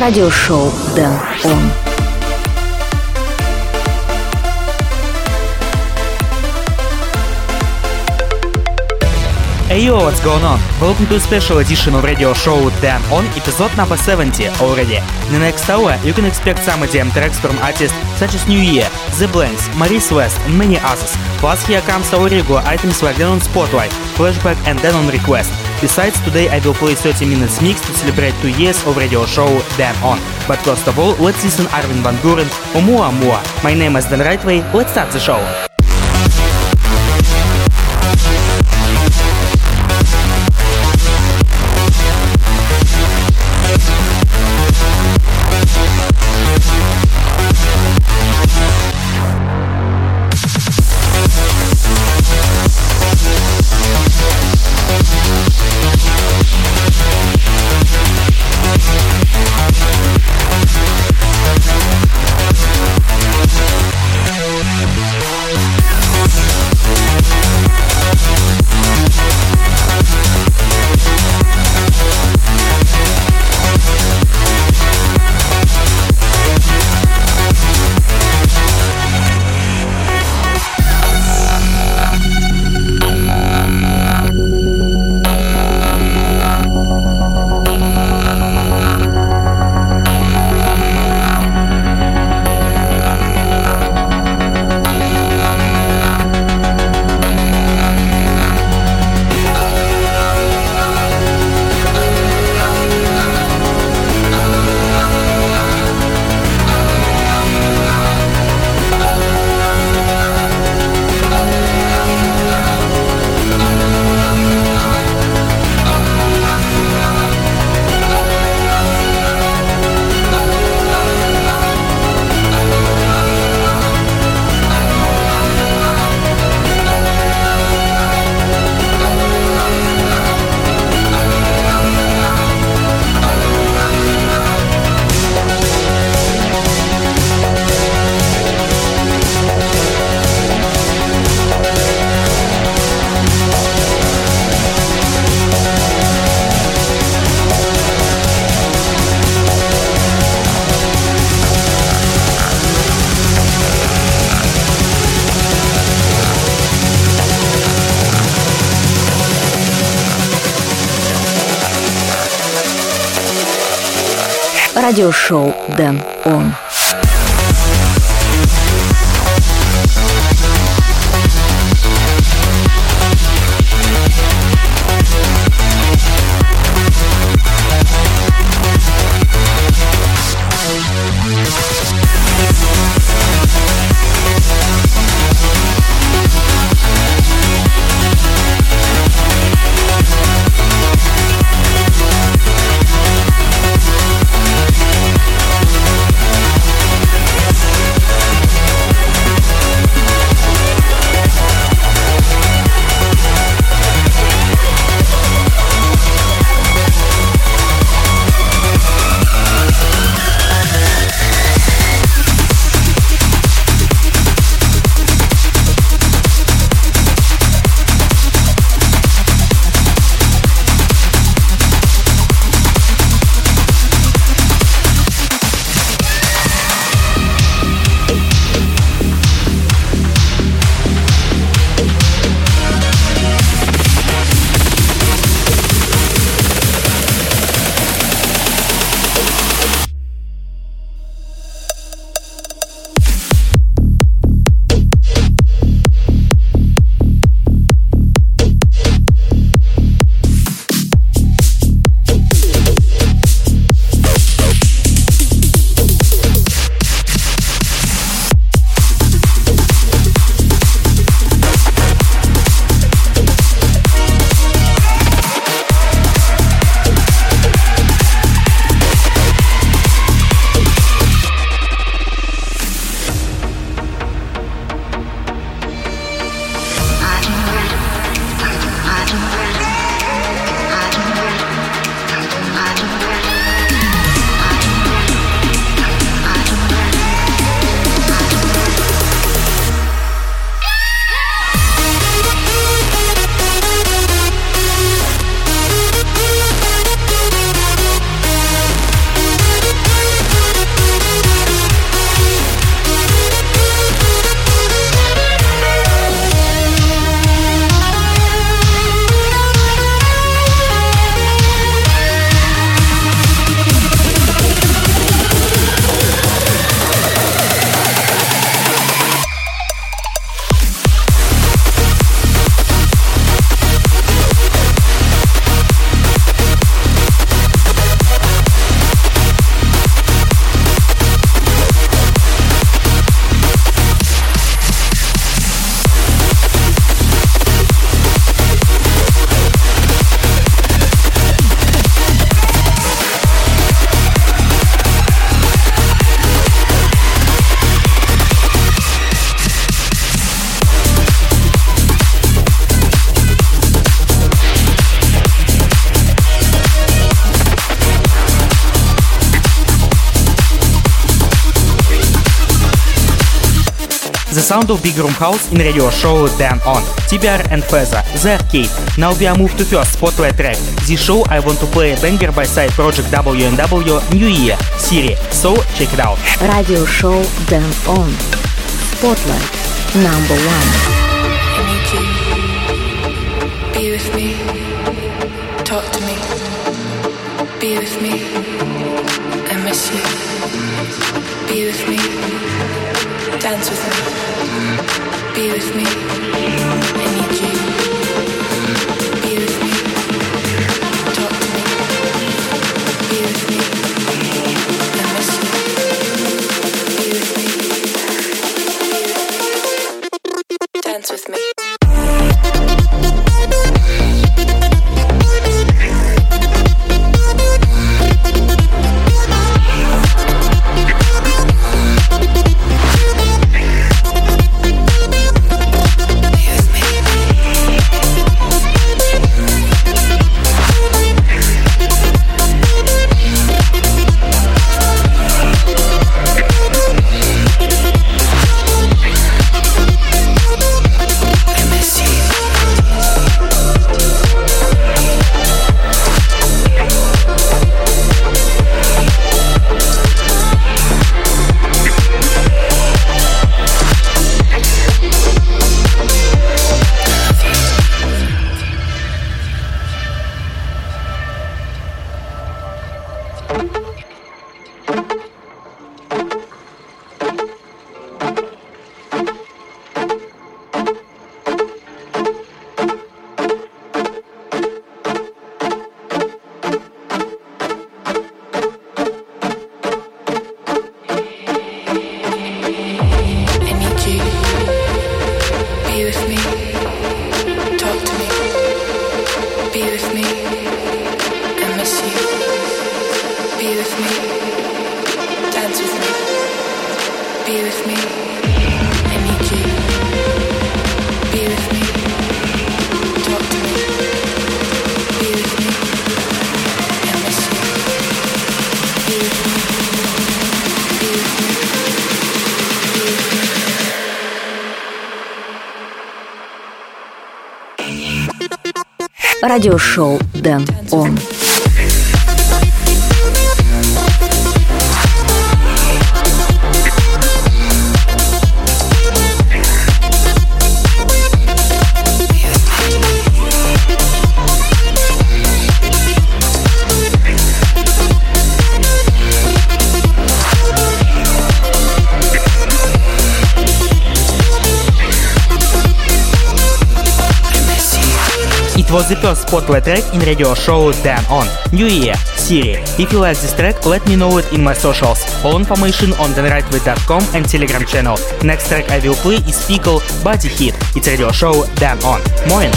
радиошоу «Дэн Он». Hey yo, what's going on? Welcome to a special edition of radio show Dan On, episode number 70 already. In the next hour, you can expect some EDM tracks from artists such as NWYR, The Blanks, Maurice West, and many others. Plus, here comes our regular items like Dan On Spotlight, Flashback, and Dan On Request. Besides, today I will play 30 minutes mix to celebrate two years of radio show Dan On. But first of all, let's listen Armin van Buuren, Oumuamua. My name is Dan Rightway, let's start the show. Радиошоу Дэн Он. sound of Big Room House in radio show Dan On. TBR and Feza, The Arcade. Now we are moved to first spotlight track. This show I want to play banger by side project W&W New Year, Siri. So check it out. Radio show Dan On. Spotlight number one. радиошоу «Дэн Он». It was the first spotlight track in radio show Dan On New Year, Siri. If you like this track, let me know it in my socials. All information on denrightway.com and Telegram channel. Next track I will play is Pickle Body Hit. It's radio show Dan On. Morning.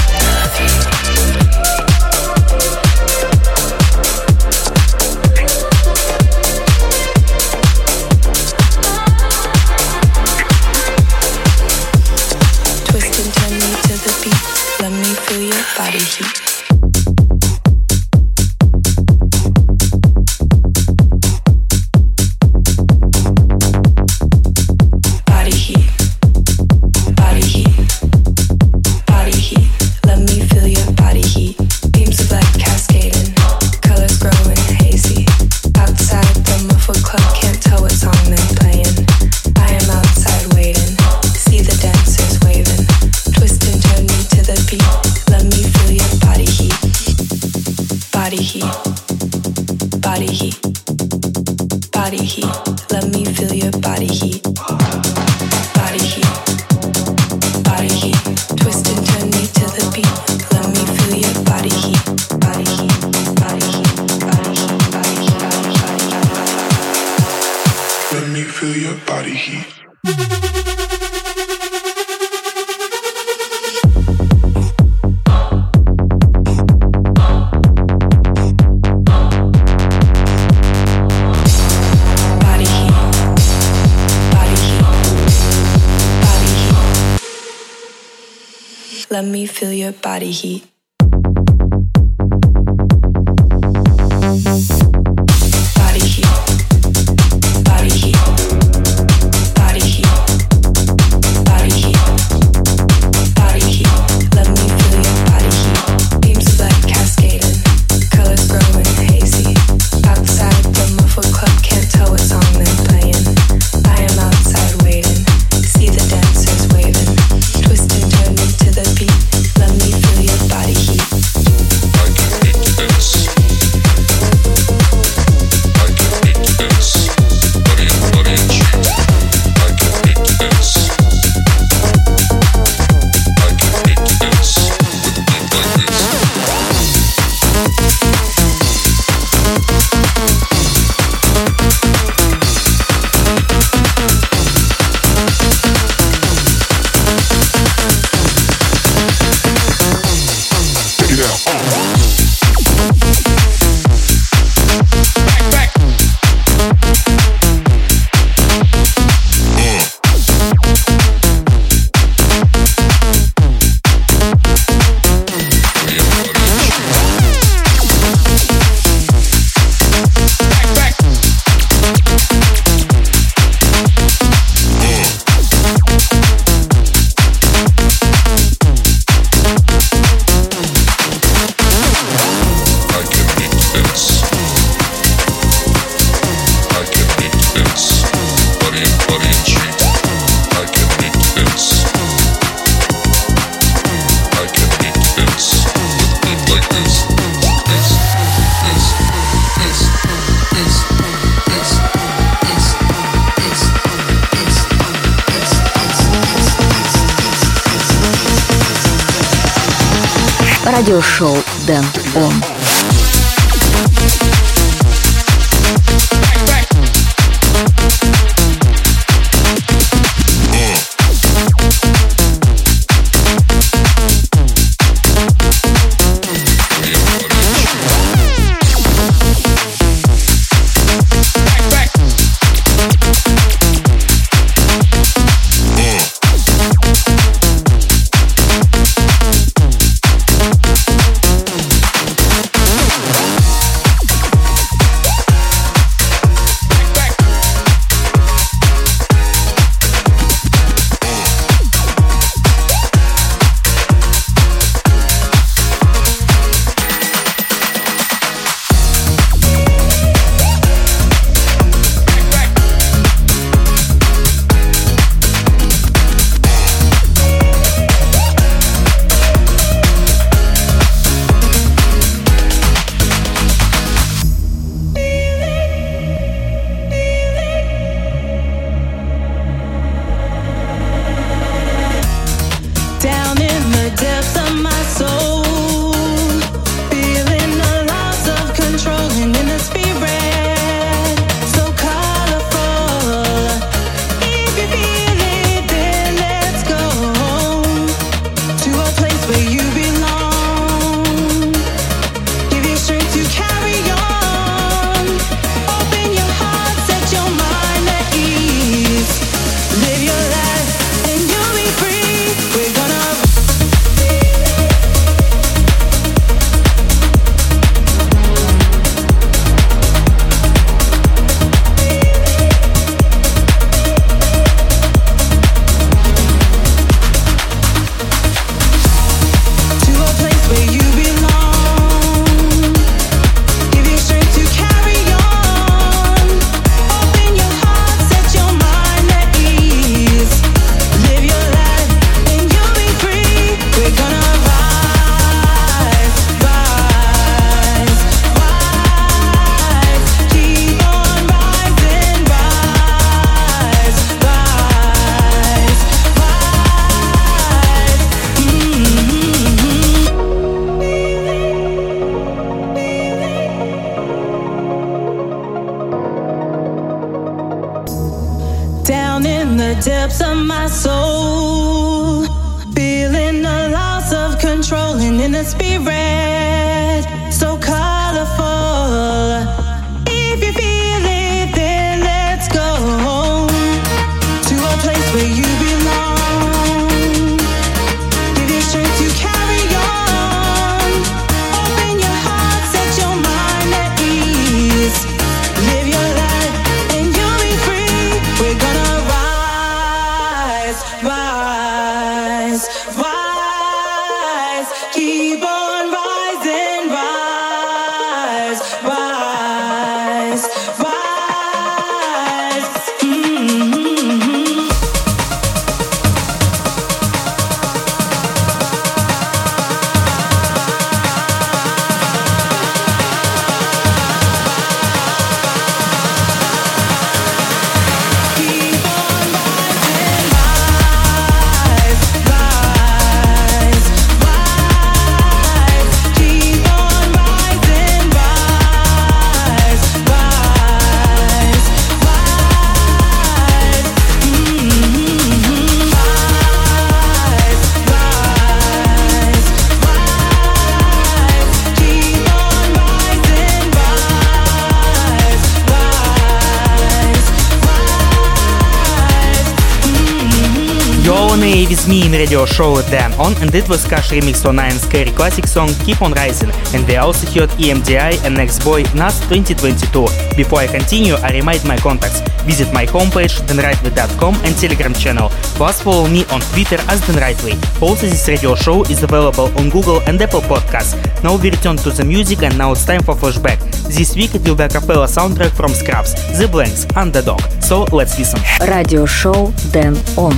with me in radio show Dan On and it was Cash remix on Ian Carey classic song Keep on Rising and they also heard EMDI and Next Boy NAS 2022. Before I continue, I remind my contacts. Visit my homepage denrightway.com and telegram channel. Plus follow me on Twitter as denrightway. Also this radio show is available on Google and Apple Podcasts. Now we return to the music and now it's time for flashback. This week it will be a cappella soundtrack from Scrubs, The Blanks, Underdog. So let's listen. Radio show Dan On.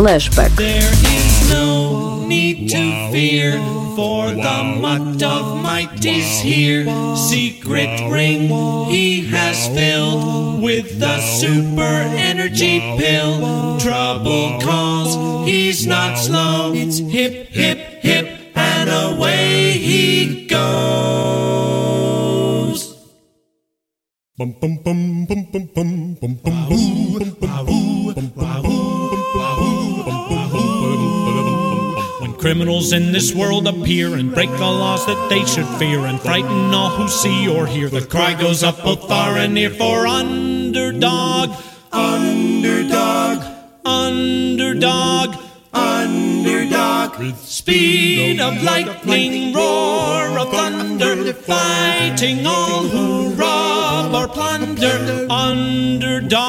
Flashback. There is no need to fear, for the mutt of might is here. Secret ring he has filled with the super energy pill. Trouble calls, he's not slow. It's hip, hip, hip, and away he goes. Bum, bum, bum, bum, bum, bum, bum, bum. Criminals in this world appear and break the laws that they should fear and frighten all who see or hear, the cry goes up both far and near for underdog, underdog, underdog, underdog. With speed of lightning, roar of thunder, fighting all who rob or plunder. Underdog,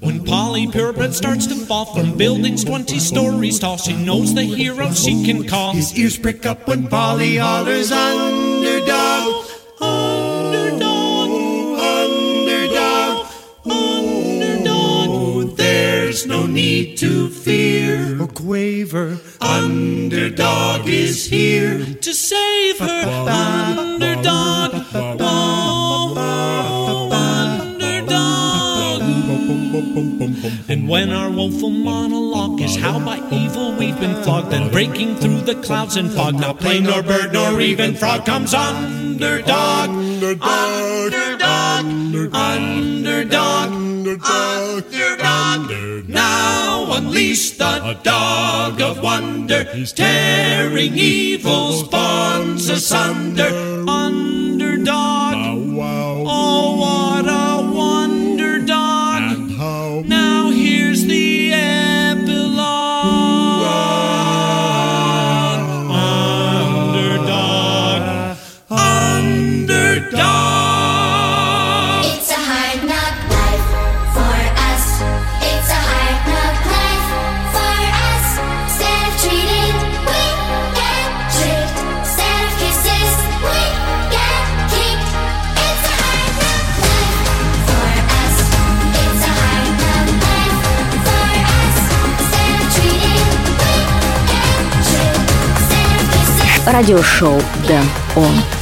When Polly Purebred starts to fall from buildings 20 stories tall, she knows the hero she can call. His ears prick up when Polly hollers underdog. Underdog, underdog, underdog. There's no need to fear or quaver. Underdog is here to save her. When our woeful monologue is how by evil we've been flogged, then breaking through the clouds and fog, not plane nor bird nor even frog comes underdog, underdog, underdog, underdog. Now unleash the dog of wonder, tearing evil's bonds asunder. Underdog, Радиошоу Дэн Он.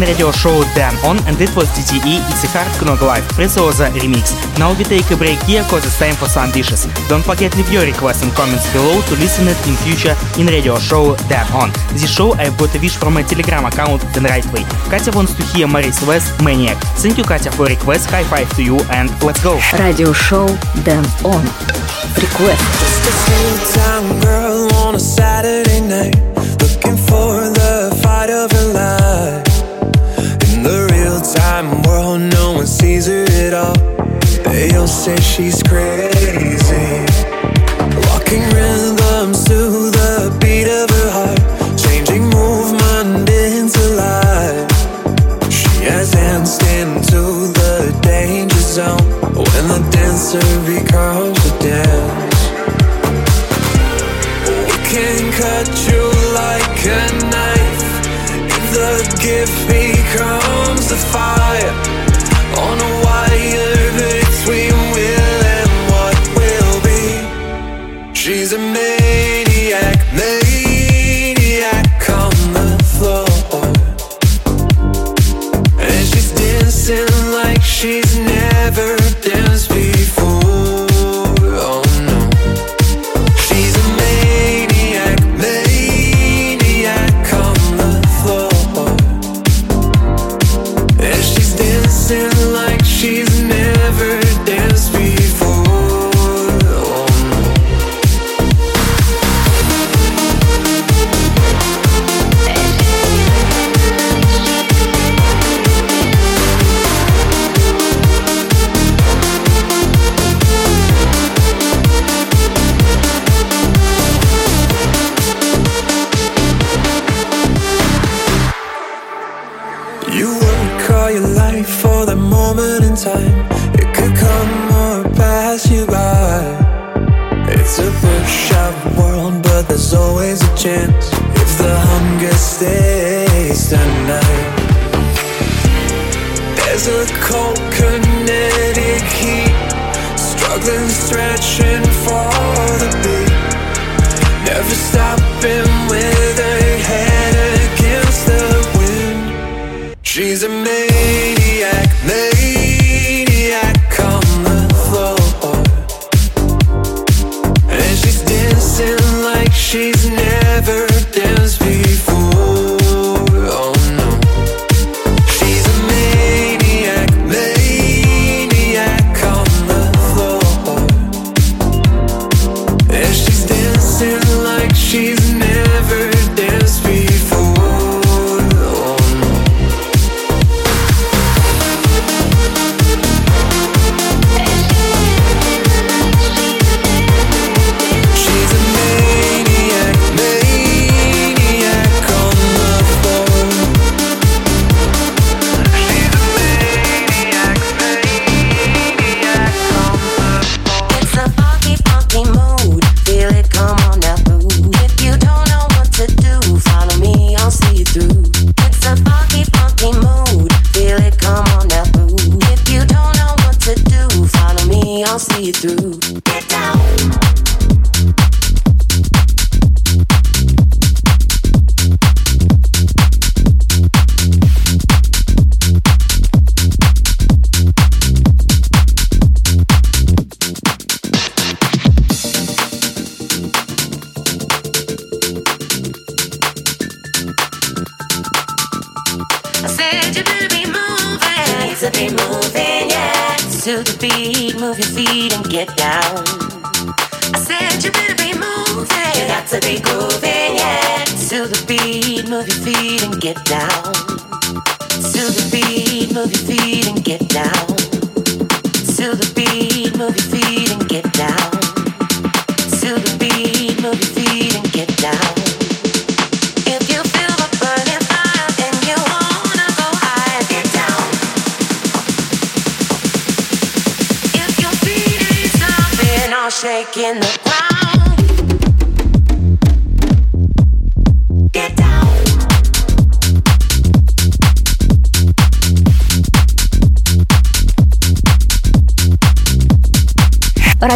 radio show Dan On and it was DTE It's a Hard Knock Life Prezoza remix. Now we take a break here cause it's time for some dishes. Don't forget leave your requests and comments below to listen it in future in radio show Dan On. This show I've got a wish from my telegram account Dan Rightway. Katya wants to hear Maurice West Maniac. Thank you Katya for request, high five to you and let's go. Radio show Dan On. Request. says she's crazy. dripping with her head against the wind. She's a maniac, maniac.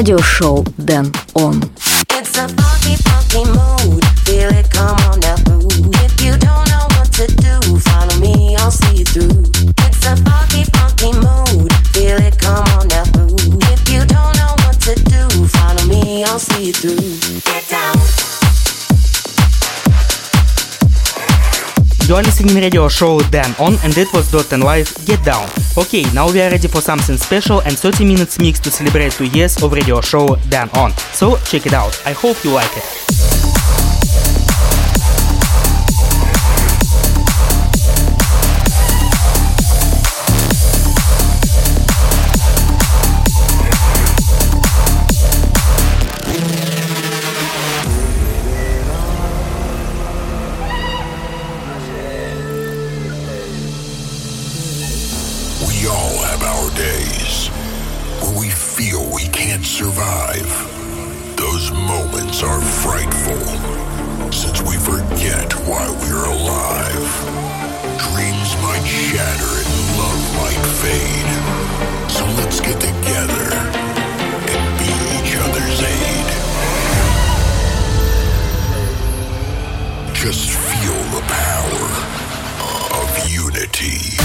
радиошоу Дэн Он. listening radio show Dan On and that was Dot and Live Get Down. Okay, now we are ready for something special and 30 minutes mix to celebrate 2 years of radio show Dan On. So check it out. I hope you like it. Just feel the power of unity.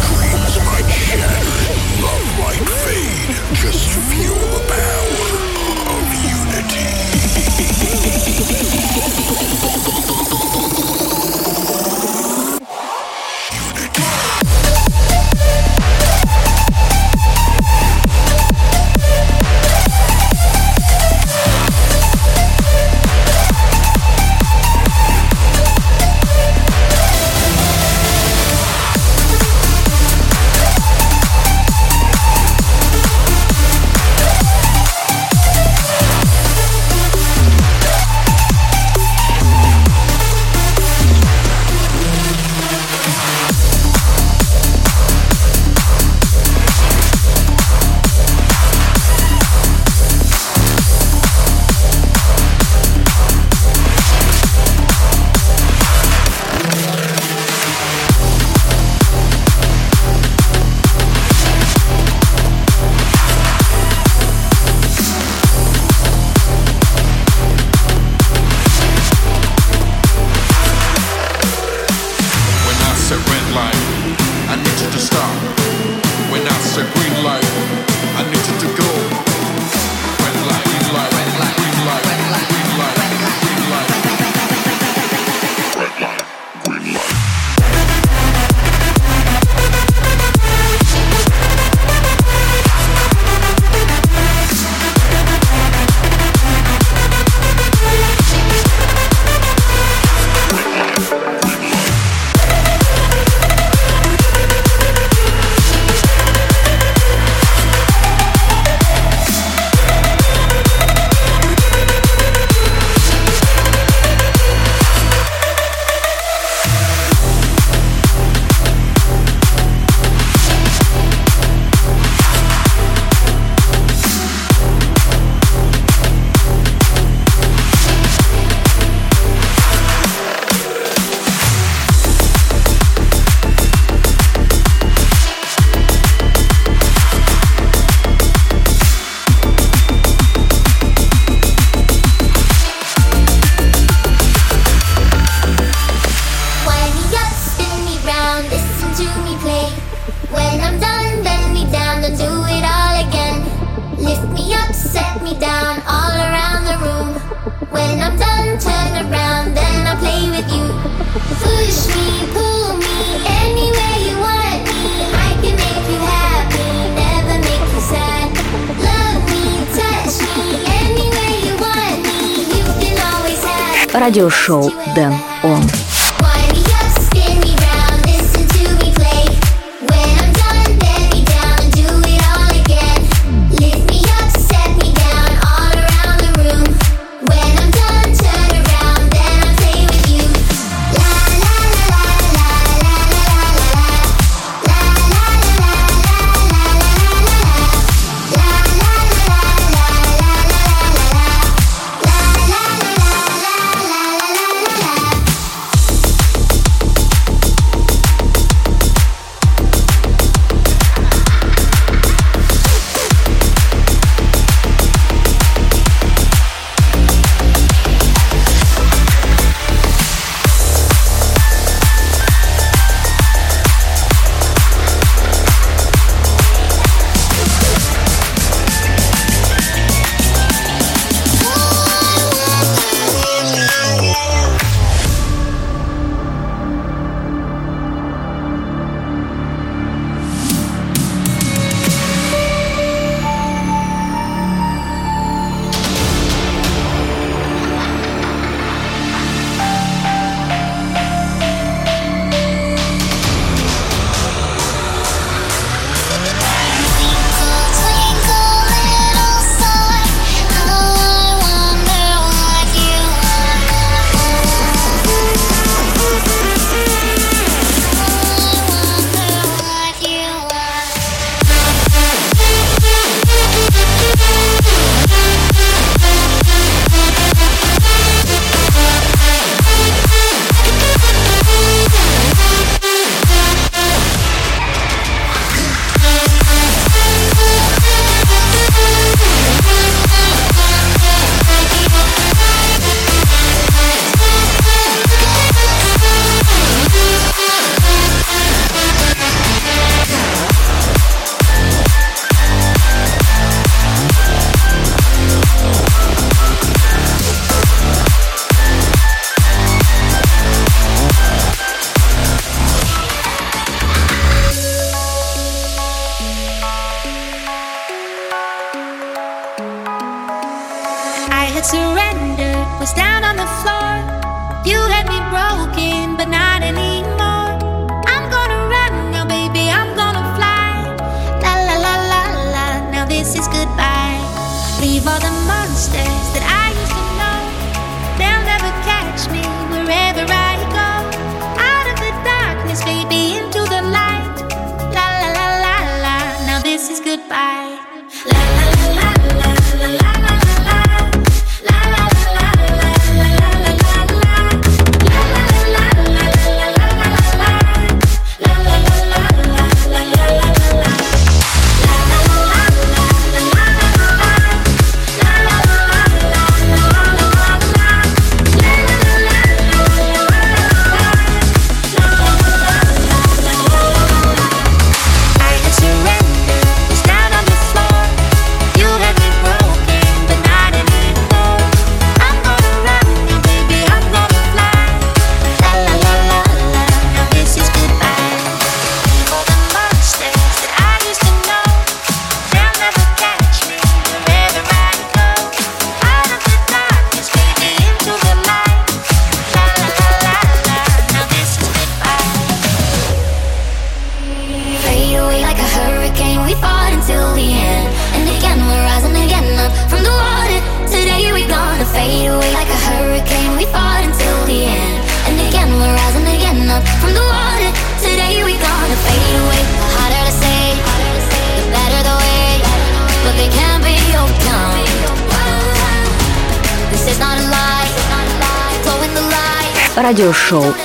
Dreams might shatter, love might fade. Just feel the. радиошоу «Дэн». surrender was down on the floor. You had me broken, but not anymore. I'm gonna run now, baby, I'm gonna fly. La la la la la, now this is goodbye. Leave all the monsters that I Control.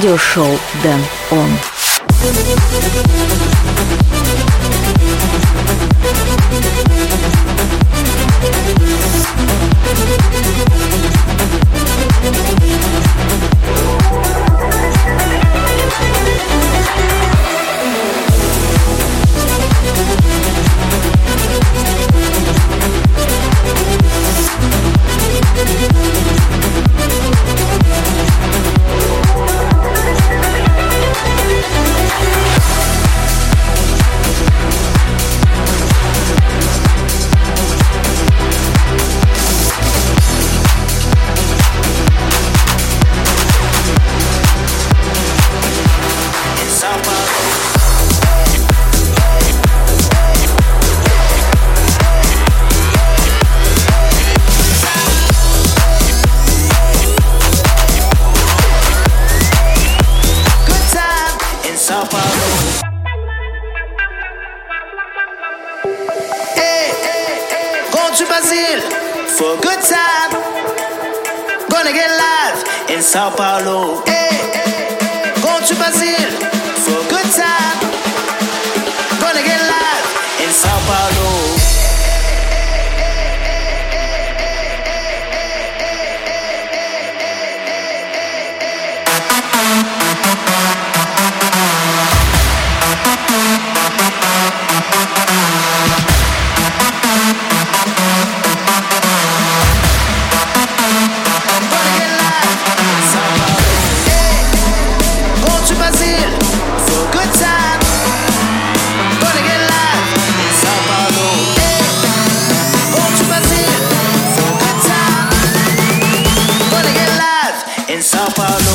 радиошоу «Дэн Он». to Brazil for a good time. Gonna get live in Sao Paulo. Hey, hey, hey. Going to Brazil for a good time. Gonna get live in Sao Paulo. Pablo.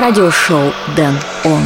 Радиошоу Дэн Он.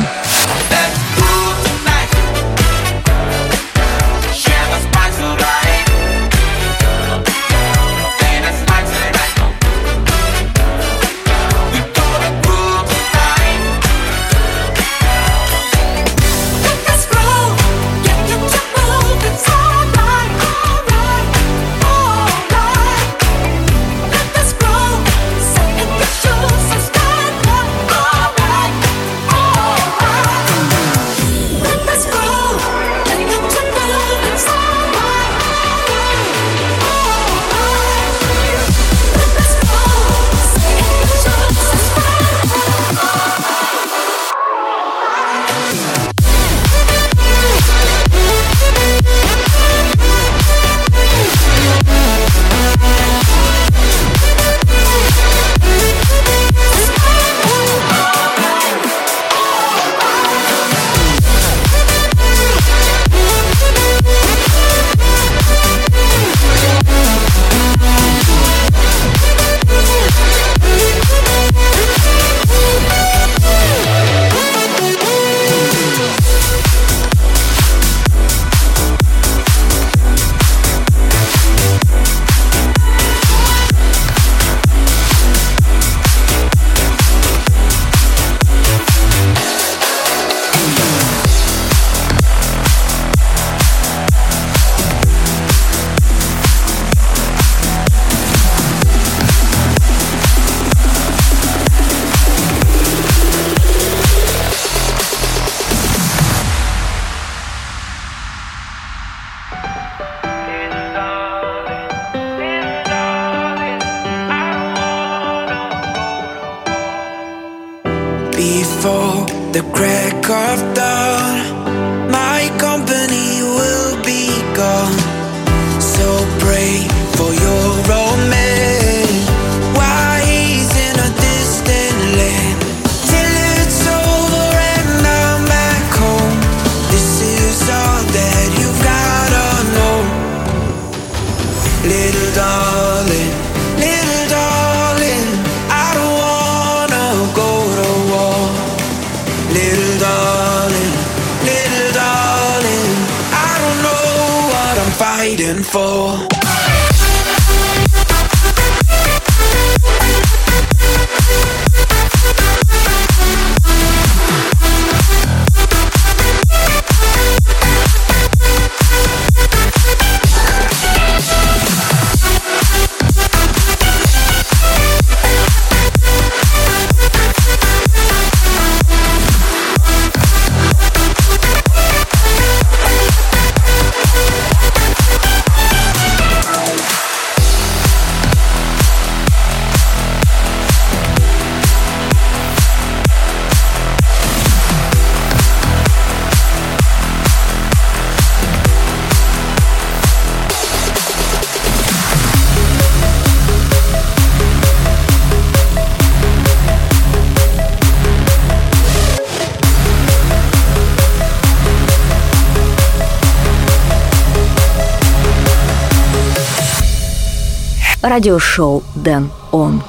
Радиошоу Дэн Он.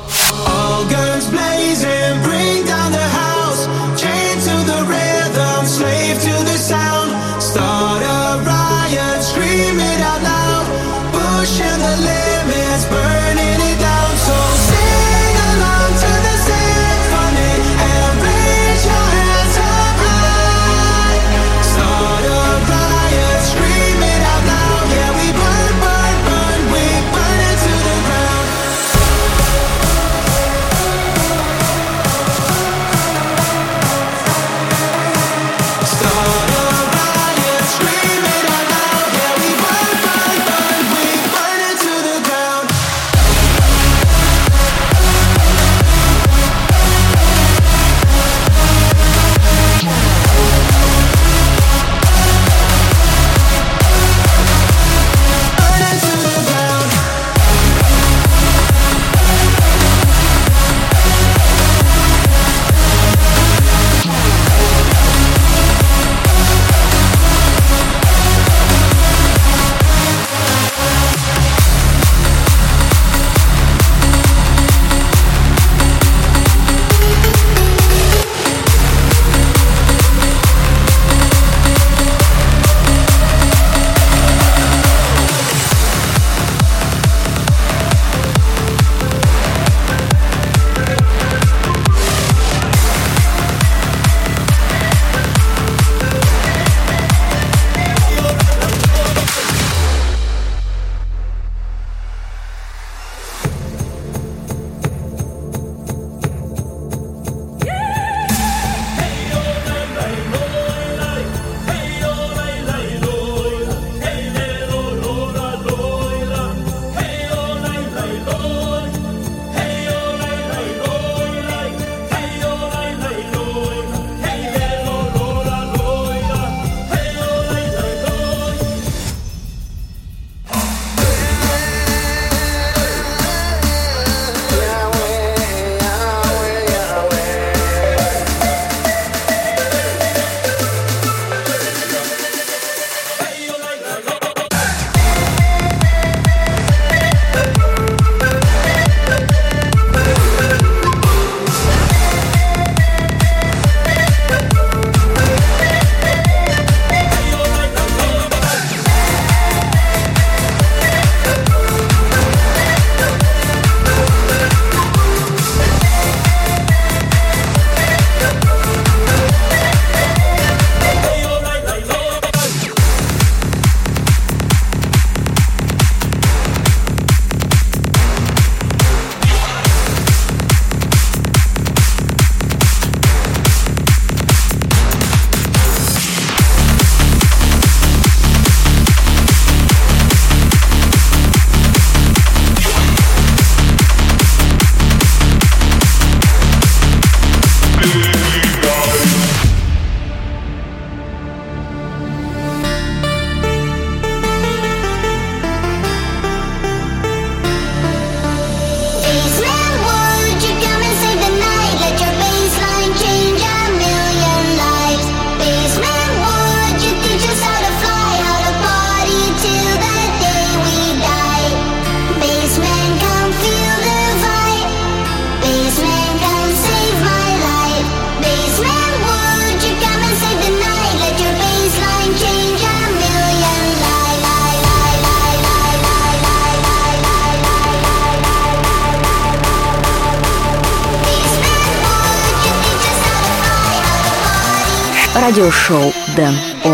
Радиошоу Дэн Он.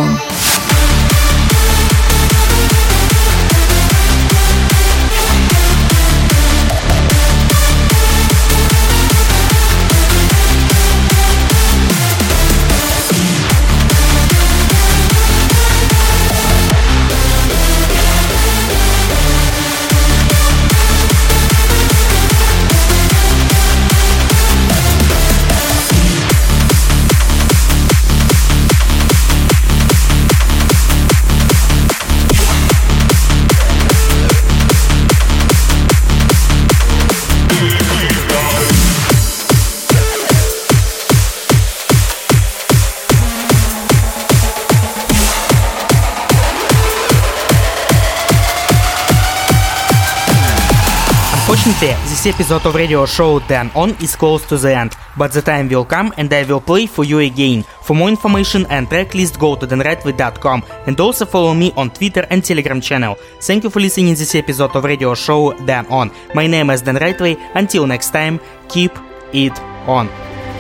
This episode of radio show Dan On is close to the end, but the time will come and I will play for you again. For more information and track list, go to denrightway.com and also follow me on Twitter and Telegram channel. Thank you for listening to this episode of radio show Dan On. My name is Dan Rightway. Until next time, keep it on.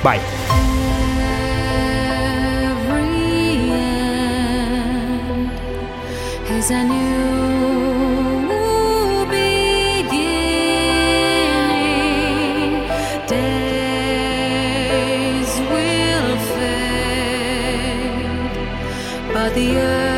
Bye. Every end is a new the earth.